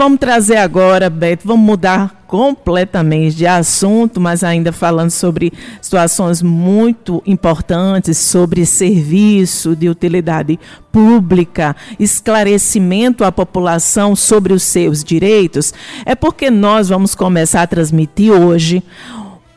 Vamos trazer agora, Beto, vamos mudar completamente de assunto, mas ainda falando sobre situações muito importantes, sobre serviço de utilidade pública, esclarecimento à população sobre os seus direitos, é porque nós vamos começar a transmitir hoje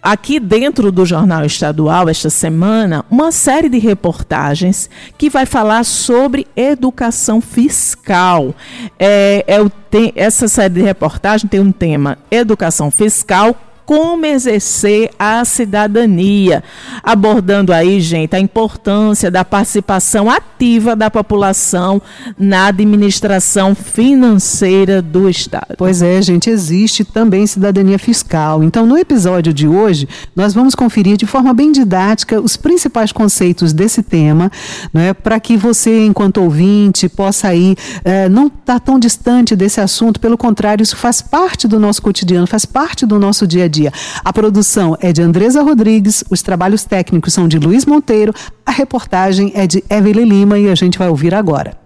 aqui dentro do Jornal Estadual, esta semana, uma série de reportagens que vai falar sobre educação fiscal. É, é o, tem, essa série de reportagens tem um tema: educação fiscal como exercer a cidadania, abordando aí, gente, a importância da participação ativa da população na administração financeira do Estado. Pois é, gente, existe também cidadania fiscal. Então, no episódio de hoje, nós vamos conferir de forma bem didática os principais conceitos desse tema, né, para que você, enquanto ouvinte, possa aí é, não estar tá tão distante desse assunto, pelo contrário, isso faz parte do nosso cotidiano, faz parte do nosso dia a dia. A produção é de Andresa Rodrigues, os trabalhos técnicos são de Luiz Monteiro, a reportagem é de Evelyn Lima e a gente vai ouvir agora.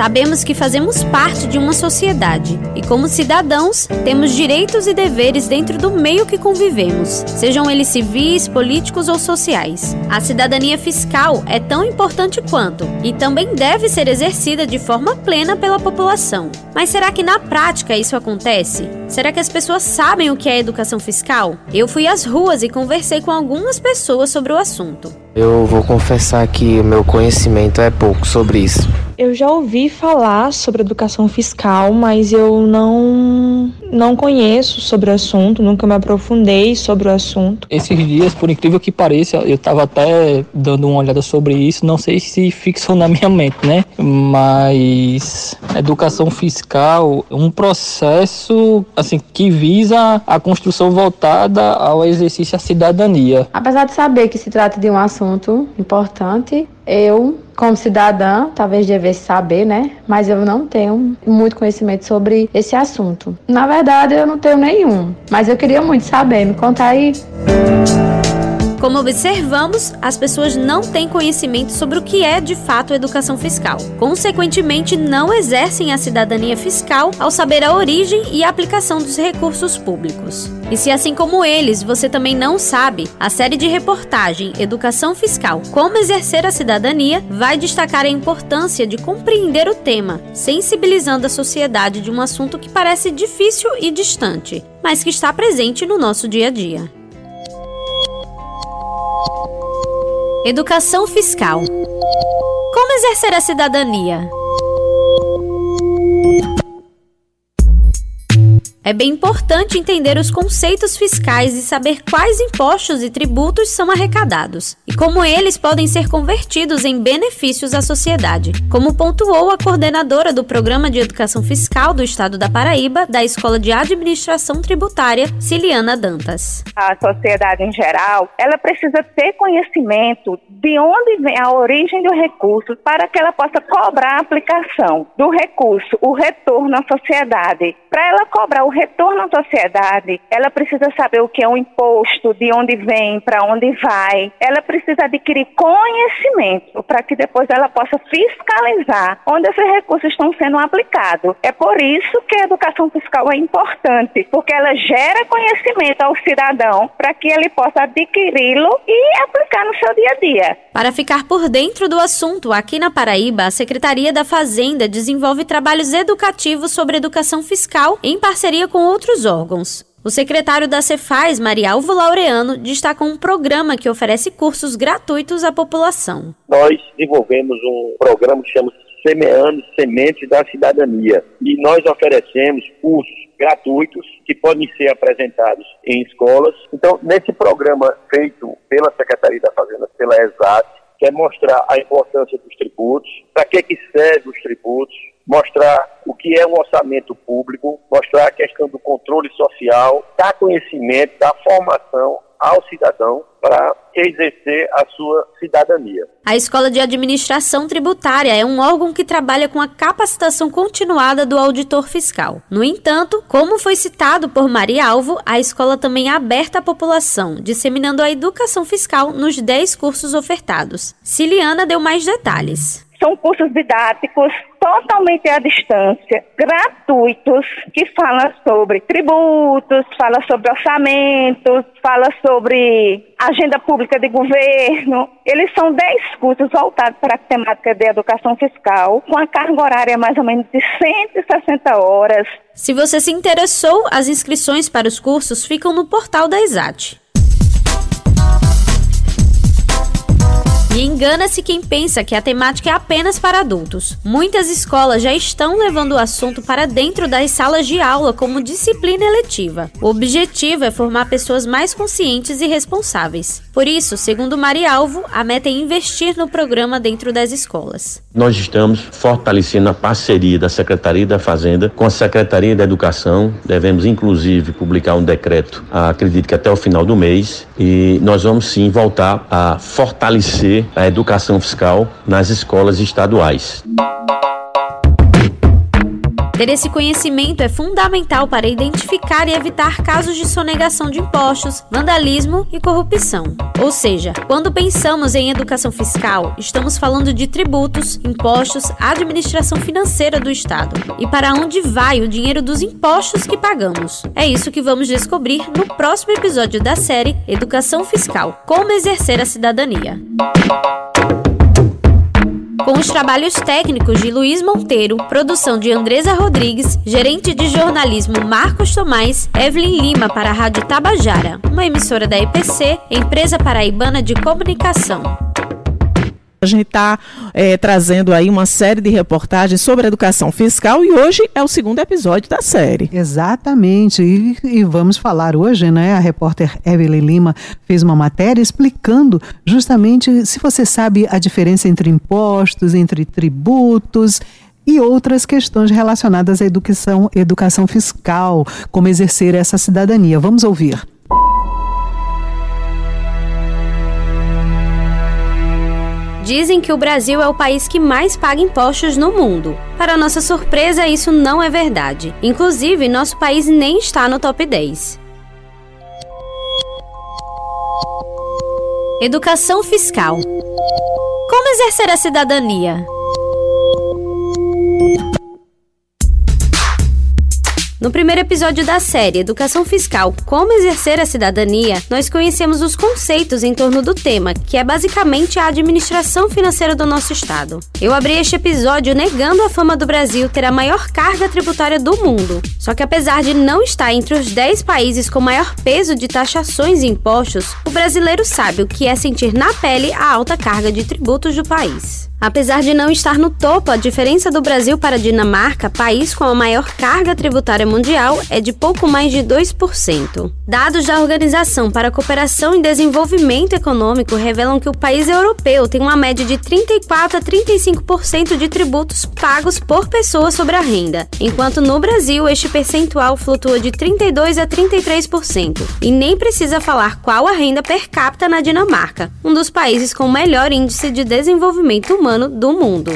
Sabemos que fazemos parte de uma sociedade e, como cidadãos, temos direitos e deveres dentro do meio que convivemos, sejam eles civis, políticos ou sociais. A cidadania fiscal é tão importante quanto e também deve ser exercida de forma plena pela população. Mas será que na prática isso acontece? Será que as pessoas sabem o que é educação fiscal? Eu fui às ruas e conversei com algumas pessoas sobre o assunto. Eu vou confessar que meu conhecimento é pouco sobre isso. Eu já ouvi falar sobre educação fiscal, mas eu não não conheço sobre o assunto, nunca me aprofundei sobre o assunto. Esses dias, por incrível que pareça, eu estava até dando uma olhada sobre isso, não sei se fixou na minha mente, né? Mas educação fiscal, um processo assim que visa a construção voltada ao exercício da cidadania. Apesar de saber que se trata de um assunto importante, eu, como cidadã, talvez devesse saber, né? Mas eu não tenho muito conhecimento sobre esse assunto. Na verdade, eu não tenho nenhum, mas eu queria muito saber. Me conta aí. Como observamos, as pessoas não têm conhecimento sobre o que é de fato educação fiscal. Consequentemente, não exercem a cidadania fiscal ao saber a origem e a aplicação dos recursos públicos. E se assim como eles, você também não sabe, a série de reportagem Educação Fiscal: Como exercer a cidadania vai destacar a importância de compreender o tema, sensibilizando a sociedade de um assunto que parece difícil e distante, mas que está presente no nosso dia a dia. Educação fiscal. Como exercer a cidadania? É bem importante entender os conceitos fiscais e saber quais impostos e tributos são arrecadados e como eles podem ser convertidos em benefícios à sociedade, como pontuou a coordenadora do Programa de Educação Fiscal do Estado da Paraíba, da Escola de Administração Tributária, Ciliana Dantas. A sociedade em geral, ela precisa ter conhecimento de onde vem a origem do recurso para que ela possa cobrar a aplicação do recurso, o retorno à sociedade. Para ela cobrar o retorno à sociedade, ela precisa saber o que é um imposto, de onde vem, para onde vai. Ela precisa adquirir conhecimento para que depois ela possa fiscalizar onde esses recursos estão sendo aplicados. É por isso que a educação fiscal é importante, porque ela gera conhecimento ao cidadão para que ele possa adquiri-lo e aplicar no seu dia a dia. Para ficar por dentro do assunto, aqui na Paraíba, a Secretaria da Fazenda desenvolve trabalhos educativos sobre educação fiscal em parceria com outros órgãos. O secretário da Cefaz, Marialvo Laureano, destaca um programa que oferece cursos gratuitos à população. Nós desenvolvemos um programa que chama Semeando Sementes da Cidadania e nós oferecemos cursos gratuitos que podem ser apresentados em escolas. Então, nesse programa feito pela Secretaria da Fazenda, pela ESAT, quer mostrar a importância dos tributos, para que, que servem os tributos, mostrar o que é um orçamento público, mostrar a questão do controle social, dar conhecimento, dar formação ao cidadão para exercer a sua cidadania. A Escola de Administração Tributária é um órgão que trabalha com a capacitação continuada do auditor fiscal. No entanto, como foi citado por Maria Alvo, a escola também é aberta à população, disseminando a educação fiscal nos 10 cursos ofertados. Ciliana deu mais detalhes. São cursos didáticos totalmente à distância, gratuitos, que falam sobre tributos, fala sobre orçamentos, fala sobre agenda pública de governo. Eles são 10 cursos voltados para a temática de educação fiscal, com a carga horária mais ou menos de 160 horas. Se você se interessou, as inscrições para os cursos ficam no portal da Exat. E engana-se quem pensa que a temática é apenas para adultos. Muitas escolas já estão levando o assunto para dentro das salas de aula como disciplina eletiva. O objetivo é formar pessoas mais conscientes e responsáveis. Por isso, segundo Mari Alvo, a meta é investir no programa dentro das escolas. Nós estamos fortalecendo a parceria da Secretaria da Fazenda com a Secretaria da Educação. Devemos, inclusive, publicar um decreto, acredito que até o final do mês, e nós vamos sim voltar a fortalecer a educação fiscal nas escolas estaduais. Ter esse conhecimento é fundamental para identificar e evitar casos de sonegação de impostos, vandalismo e corrupção. Ou seja, quando pensamos em educação fiscal, estamos falando de tributos, impostos, administração financeira do Estado e para onde vai o dinheiro dos impostos que pagamos. É isso que vamos descobrir no próximo episódio da série Educação Fiscal Como Exercer a Cidadania. Com os trabalhos técnicos de Luiz Monteiro, produção de Andresa Rodrigues, gerente de jornalismo Marcos Tomás, Evelyn Lima para a Rádio Tabajara, uma emissora da EPC, Empresa Paraibana de Comunicação. A gente está é, trazendo aí uma série de reportagens sobre educação fiscal e hoje é o segundo episódio da série. Exatamente. E, e, vamos falar hoje, né? A repórter Evelyn Lima fez uma matéria explicando justamente se você sabe a diferença entre impostos, entre tributos e outras questões relacionadas à educação, educação fiscal, como exercer essa cidadania. Vamos ouvir. Dizem que o Brasil é o país que mais paga impostos no mundo. Para nossa surpresa, isso não é verdade. Inclusive, nosso país nem está no top 10. Educação fiscal. Como exercer a cidadania? No primeiro episódio da série Educação Fiscal Como Exercer a Cidadania, nós conhecemos os conceitos em torno do tema, que é basicamente a administração financeira do nosso Estado. Eu abri este episódio negando a fama do Brasil ter a maior carga tributária do mundo. Só que apesar de não estar entre os 10 países com maior peso de taxações e impostos, o brasileiro sabe o que é sentir na pele a alta carga de tributos do país. Apesar de não estar no topo, a diferença do Brasil para a Dinamarca, país com a maior carga tributária mundial, é de pouco mais de 2%. Dados da Organização para a Cooperação e Desenvolvimento Econômico revelam que o país europeu tem uma média de 34 a 35% de tributos pagos por pessoa sobre a renda, enquanto no Brasil este percentual flutua de 32 a 33%. E nem precisa falar qual a renda per capita na Dinamarca, um dos países com melhor índice de desenvolvimento humano do mundo.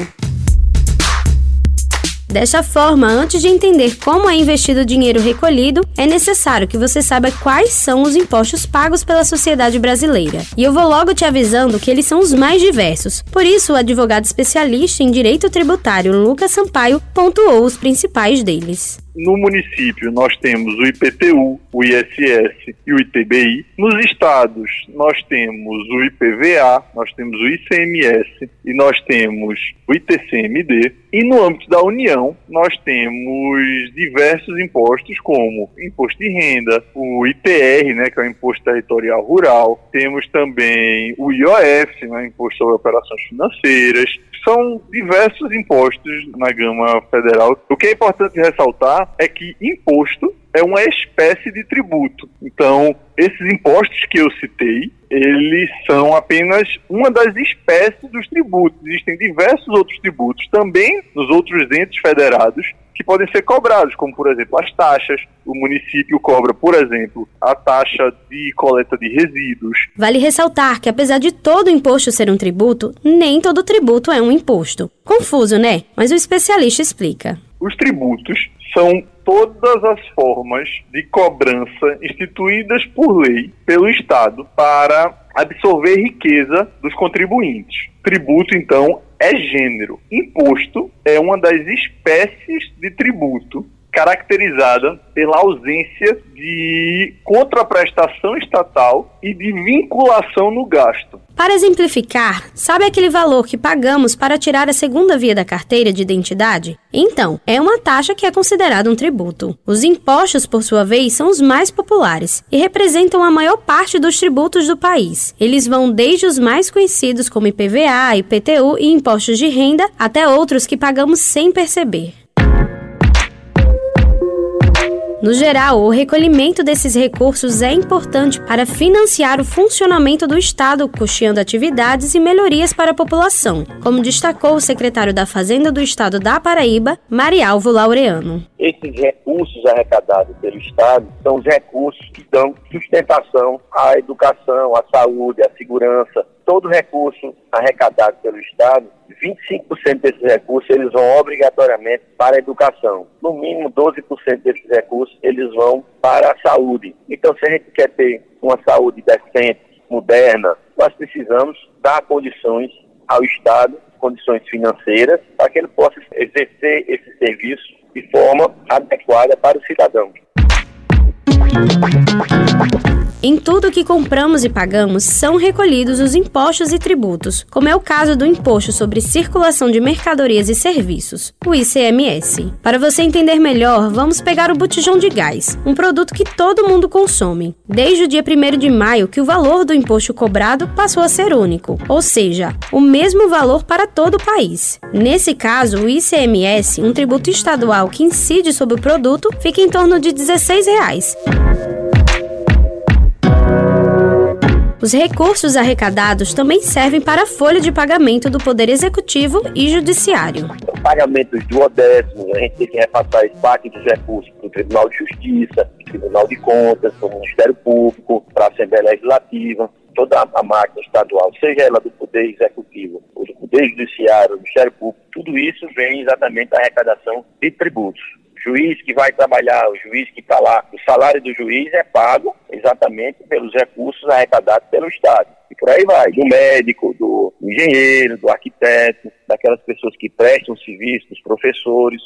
Desta forma, antes de entender como é investido o dinheiro recolhido, é necessário que você saiba quais são os impostos pagos pela sociedade brasileira. E eu vou logo te avisando que eles são os mais diversos. Por isso, o advogado especialista em direito tributário Lucas Sampaio pontuou os principais deles. No município, nós temos o IPTU, o ISS e o ITBI. Nos estados, nós temos o IPVA, nós temos o ICMS e nós temos o ITCMD. E no âmbito da União, nós temos diversos impostos, como imposto de renda, o ITR, né, que é o Imposto Territorial Rural. Temos também o IOF, né, Imposto sobre Operações Financeiras são diversos impostos na gama federal. O que é importante ressaltar é que imposto é uma espécie de tributo. Então, esses impostos que eu citei, eles são apenas uma das espécies dos tributos. Existem diversos outros tributos também nos outros entes federados que podem ser cobrados, como por exemplo as taxas. O município cobra, por exemplo, a taxa de coleta de resíduos. Vale ressaltar que apesar de todo imposto ser um tributo, nem todo tributo é um imposto. Confuso, né? Mas o especialista explica. Os tributos são todas as formas de cobrança instituídas por lei pelo Estado para absorver riqueza dos contribuintes. Tributo, então, é gênero. Imposto é uma das espécies de tributo caracterizada pela ausência de contraprestação estatal e de vinculação no gasto. Para exemplificar, sabe aquele valor que pagamos para tirar a segunda via da carteira de identidade? Então, é uma taxa que é considerada um tributo. Os impostos, por sua vez, são os mais populares e representam a maior parte dos tributos do país. Eles vão desde os mais conhecidos como IPVA, IPTU e impostos de renda até outros que pagamos sem perceber. No geral, o recolhimento desses recursos é importante para financiar o funcionamento do Estado, custeando atividades e melhorias para a população, como destacou o secretário da Fazenda do Estado da Paraíba, Marialvo Laureano. Esses recursos arrecadados pelo Estado são os recursos que dão sustentação à educação, à saúde, à segurança. Todo recurso arrecadado pelo Estado 25% desses recursos eles vão obrigatoriamente para a educação. No mínimo 12% desses recursos eles vão para a saúde. Então, se a gente quer ter uma saúde decente, moderna, nós precisamos dar condições ao Estado, condições financeiras, para que ele possa exercer esse serviço de forma adequada para o cidadão. Em tudo que compramos e pagamos são recolhidos os impostos e tributos, como é o caso do Imposto sobre Circulação de Mercadorias e Serviços, o ICMS. Para você entender melhor, vamos pegar o botijão de gás, um produto que todo mundo consome. Desde o dia 1 de maio que o valor do imposto cobrado passou a ser único, ou seja, o mesmo valor para todo o país. Nesse caso, o ICMS, um tributo estadual que incide sobre o produto, fica em torno de 16 reais. Os recursos arrecadados também servem para a folha de pagamento do Poder Executivo e Judiciário. Pagamentos de duodécimo, a gente tem que repassar parte dos recursos para o Tribunal de Justiça, Tribunal de Contas, para o Ministério Público, para a Assembleia Legislativa, toda a máquina estadual, seja ela do Poder Executivo ou do Poder Judiciário, do Ministério Público, tudo isso vem exatamente da arrecadação de tributos juiz que vai trabalhar, o juiz que está lá, o salário do juiz é pago exatamente pelos recursos arrecadados pelo Estado. E por aí vai, do médico, do engenheiro, do arquiteto, daquelas pessoas que prestam serviço, dos professores.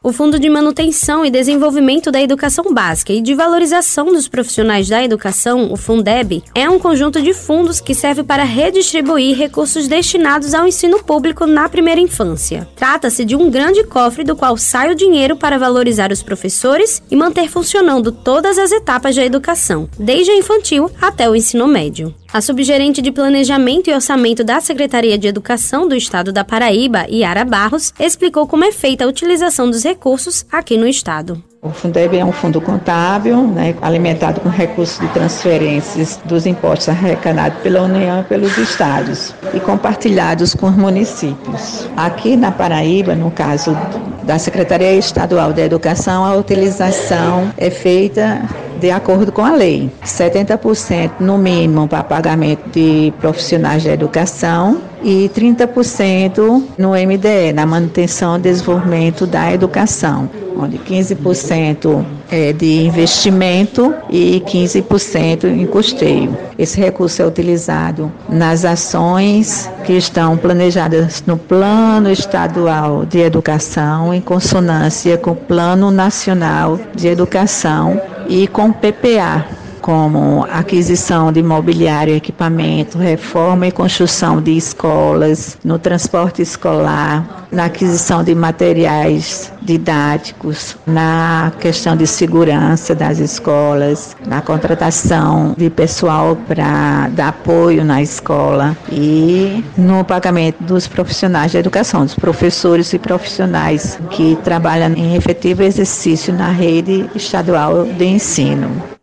O Fundo de Manutenção e Desenvolvimento da Educação Básica e de Valorização dos Profissionais da Educação, o Fundeb, é um conjunto de fundos que serve para redistribuir recursos destinados ao ensino público na primeira infância. Trata-se de um grande cofre do qual sai o dinheiro para valorizar os professores e manter funcionando todas as etapas da educação, desde a infantil até o ensino médio. A subgerente de Planejamento e Orçamento da Secretaria de Educação do Estado da Paraíba, Yara Barros, explicou como é feita a utilização dos recursos aqui no estado. O Fundeb é um fundo contábil, né, alimentado com recursos de transferências dos impostos arrecadados pela União e pelos estados e compartilhados com os municípios. Aqui na Paraíba, no caso da Secretaria Estadual da Educação, a utilização é feita de acordo com a lei. 70% no mínimo para pagamento de profissionais da educação e 30% no MDE, na manutenção e desenvolvimento da educação, onde 15% é de investimento e 15% em custeio. Esse recurso é utilizado nas ações que estão planejadas no Plano Estadual de Educação, em consonância com o Plano Nacional de Educação e com PPA, como aquisição de mobiliário e equipamento, reforma e construção de escolas, no transporte escolar, na aquisição de materiais didáticos, na questão de segurança das escolas, na contratação de pessoal para dar apoio na escola e no pagamento dos profissionais de educação, dos professores e profissionais que trabalham em efetivo exercício na rede estadual de ensino.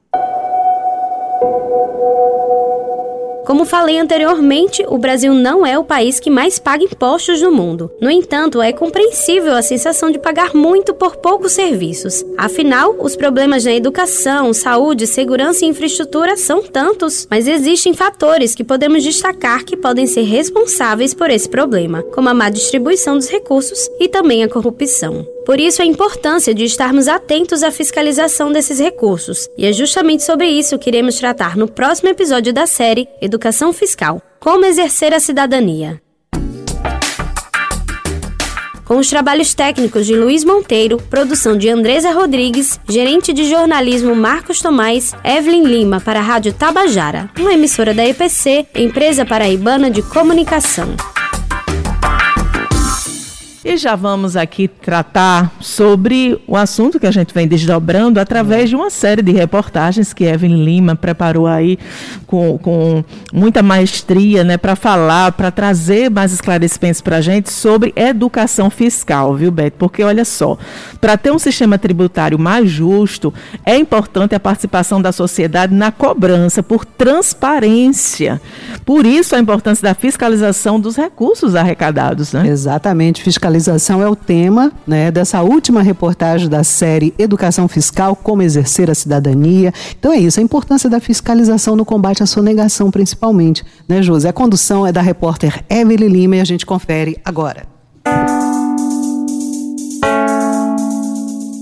Como falei anteriormente, o Brasil não é o país que mais paga impostos no mundo. No entanto, é compreensível a sensação de pagar muito por poucos serviços. Afinal, os problemas na educação, saúde, segurança e infraestrutura são tantos, mas existem fatores que podemos destacar que podem ser responsáveis por esse problema, como a má distribuição dos recursos e também a corrupção. Por isso, a importância de estarmos atentos à fiscalização desses recursos. E é justamente sobre isso que iremos tratar no próximo episódio da série Educação Fiscal Como Exercer a Cidadania. com os trabalhos técnicos de Luiz Monteiro, produção de Andresa Rodrigues, gerente de jornalismo Marcos Tomás, Evelyn Lima para a Rádio Tabajara, uma emissora da EPC, Empresa Paraibana de Comunicação. E já vamos aqui tratar sobre o assunto que a gente vem desdobrando através de uma série de reportagens que Evelyn Lima preparou aí com, com muita maestria, né, para falar, para trazer mais esclarecimentos para a gente sobre educação fiscal, viu, Beto? Porque olha só, para ter um sistema tributário mais justo, é importante a participação da sociedade na cobrança por transparência. Por isso a importância da fiscalização dos recursos arrecadados, né? Exatamente, fiscalização fiscalização é o tema né, dessa última reportagem da série Educação Fiscal, como exercer a cidadania. Então é isso, a importância da fiscalização no combate à sonegação, principalmente. Né, José? A condução é da repórter Emily Lima e a gente confere agora.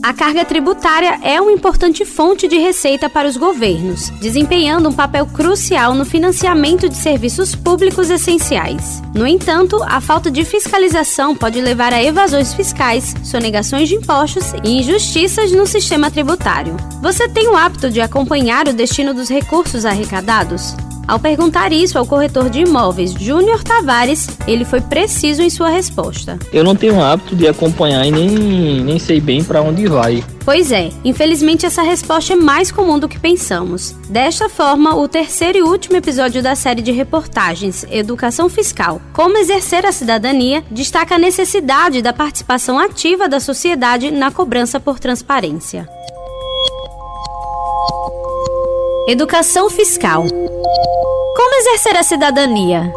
A carga tributária é uma importante fonte de receita para os governos, desempenhando um papel crucial no financiamento de serviços públicos essenciais. No entanto, a falta de fiscalização pode levar a evasões fiscais, sonegações de impostos e injustiças no sistema tributário. Você tem o hábito de acompanhar o destino dos recursos arrecadados? Ao perguntar isso ao corretor de imóveis Júnior Tavares, ele foi preciso em sua resposta. Eu não tenho hábito de acompanhar e nem, nem sei bem para onde vai. Pois é, infelizmente essa resposta é mais comum do que pensamos. Desta forma, o terceiro e último episódio da série de reportagens Educação Fiscal Como Exercer a Cidadania destaca a necessidade da participação ativa da sociedade na cobrança por transparência. Educação Fiscal como exercer a cidadania?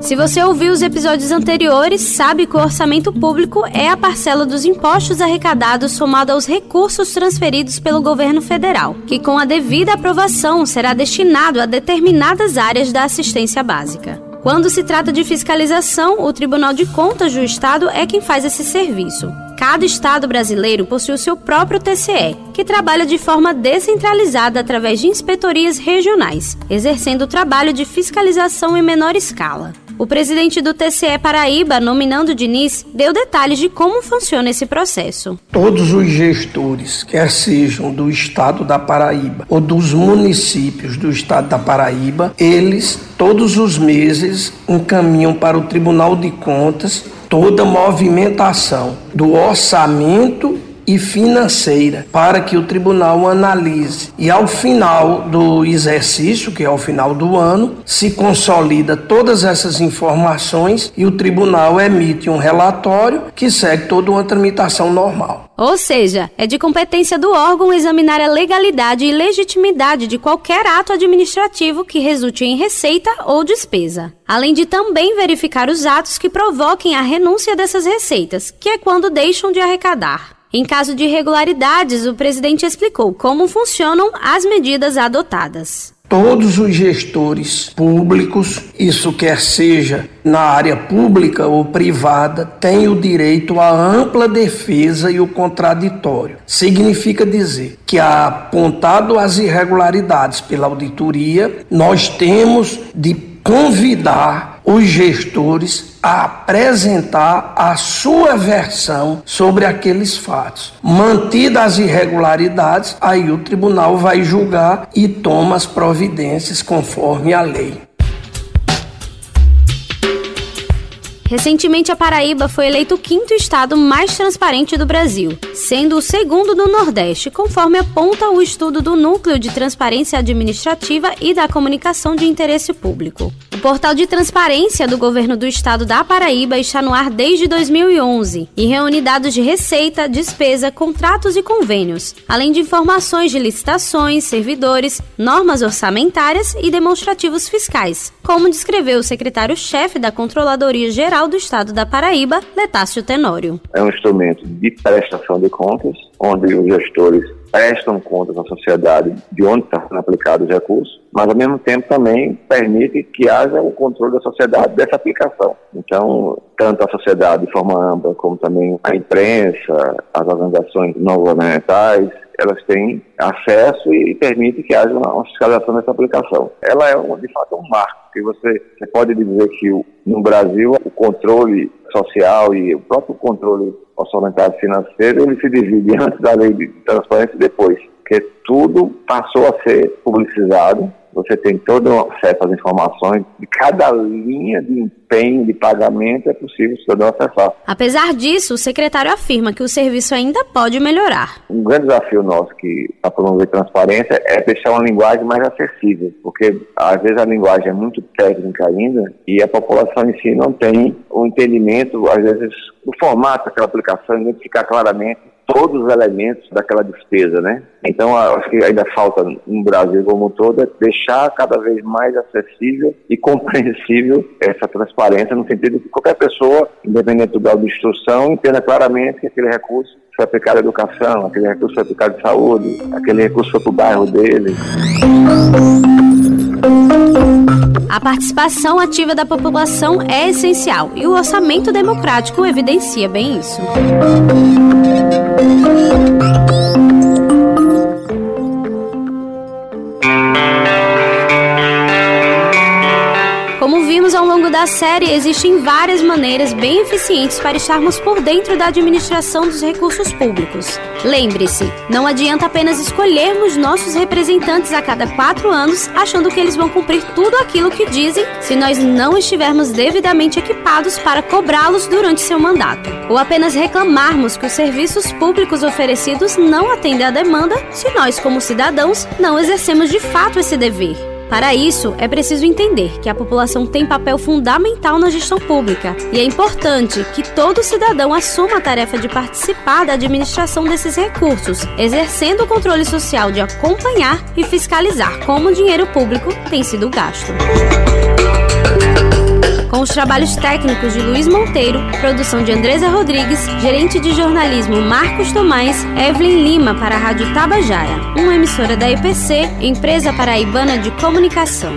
Se você ouviu os episódios anteriores, sabe que o orçamento público é a parcela dos impostos arrecadados somado aos recursos transferidos pelo governo federal, que com a devida aprovação será destinado a determinadas áreas da assistência básica. Quando se trata de fiscalização, o Tribunal de Contas do Estado é quem faz esse serviço. Cada estado brasileiro possui o seu próprio TCE, que trabalha de forma descentralizada através de inspetorias regionais, exercendo o trabalho de fiscalização em menor escala. O presidente do TCE Paraíba, nominando Diniz, deu detalhes de como funciona esse processo. Todos os gestores, quer sejam do estado da Paraíba ou dos municípios do estado da Paraíba, eles todos os meses encaminham para o Tribunal de Contas toda movimentação do orçamento e financeira para que o tribunal analise. E ao final do exercício, que é ao final do ano, se consolida todas essas informações e o tribunal emite um relatório que segue toda uma tramitação normal. Ou seja, é de competência do órgão examinar a legalidade e legitimidade de qualquer ato administrativo que resulte em receita ou despesa. Além de também verificar os atos que provoquem a renúncia dessas receitas, que é quando deixam de arrecadar. Em caso de irregularidades, o presidente explicou como funcionam as medidas adotadas. Todos os gestores públicos, isso quer seja na área pública ou privada, têm o direito à ampla defesa e o contraditório. Significa dizer que, apontado as irregularidades pela auditoria, nós temos de convidar os gestores a apresentar a sua versão sobre aqueles fatos. Mantidas as irregularidades, aí o tribunal vai julgar e toma as providências conforme a lei. Recentemente, a Paraíba foi eleito o quinto estado mais transparente do Brasil, sendo o segundo do Nordeste, conforme aponta o estudo do Núcleo de Transparência Administrativa e da Comunicação de Interesse Público. O portal de transparência do governo do estado da Paraíba está no ar desde 2011 e reúne dados de receita, despesa, contratos e convênios, além de informações de licitações, servidores, normas orçamentárias e demonstrativos fiscais, como descreveu o secretário-chefe da Controladoria Geral Federal do Estado da Paraíba, Letácio Tenório. É um instrumento de prestação de contas, onde os gestores prestam contas à sociedade de onde está sendo aplicado os recursos, mas ao mesmo tempo também permite que haja o controle da sociedade dessa aplicação. Então, tanto a sociedade de forma ampla, como também a imprensa, as organizações não governamentais, elas têm acesso e permite que haja uma fiscalização dessa aplicação. Ela é, de fato, um marco, que você, você pode dizer que o, no Brasil o controle social e o próprio controle orçamentário financeiro, ele se divide antes da lei de transparência e depois, porque tudo passou a ser publicizado, você tem todo o acesso às informações de cada linha de empenho de pagamento, é possível o cidadão acessar. Apesar disso, o secretário afirma que o serviço ainda pode melhorar. Um grande desafio nosso que para promover transparência é deixar uma linguagem mais acessível, porque às vezes a linguagem é muito técnica ainda e a população em si não tem o entendimento, às vezes, do formato daquela aplicação, identificar claramente todos os elementos daquela despesa, né? Então, acho que ainda falta no Brasil como um todo é deixar cada vez mais acessível e compreensível essa transparência, no sentido que qualquer pessoa, independente do grau de instrução, entenda claramente que aquele recurso foi aplicado à educação, aquele recurso foi aplicado à saúde, aquele recurso foi para o bairro dele. A participação ativa da população é essencial e o orçamento democrático evidencia bem isso. Como da série, existem várias maneiras bem eficientes para estarmos por dentro da administração dos recursos públicos. Lembre-se, não adianta apenas escolhermos nossos representantes a cada quatro anos, achando que eles vão cumprir tudo aquilo que dizem, se nós não estivermos devidamente equipados para cobrá-los durante seu mandato. Ou apenas reclamarmos que os serviços públicos oferecidos não atendem à demanda, se nós, como cidadãos, não exercemos de fato esse dever. Para isso, é preciso entender que a população tem papel fundamental na gestão pública e é importante que todo cidadão assuma a tarefa de participar da administração desses recursos, exercendo o controle social de acompanhar e fiscalizar como o dinheiro público tem sido gasto. Com os trabalhos técnicos de Luiz Monteiro, produção de Andresa Rodrigues, gerente de jornalismo Marcos Tomás, Evelyn Lima para a Rádio Tabajara, uma emissora da EPC, Empresa Paraibana de Comunicação.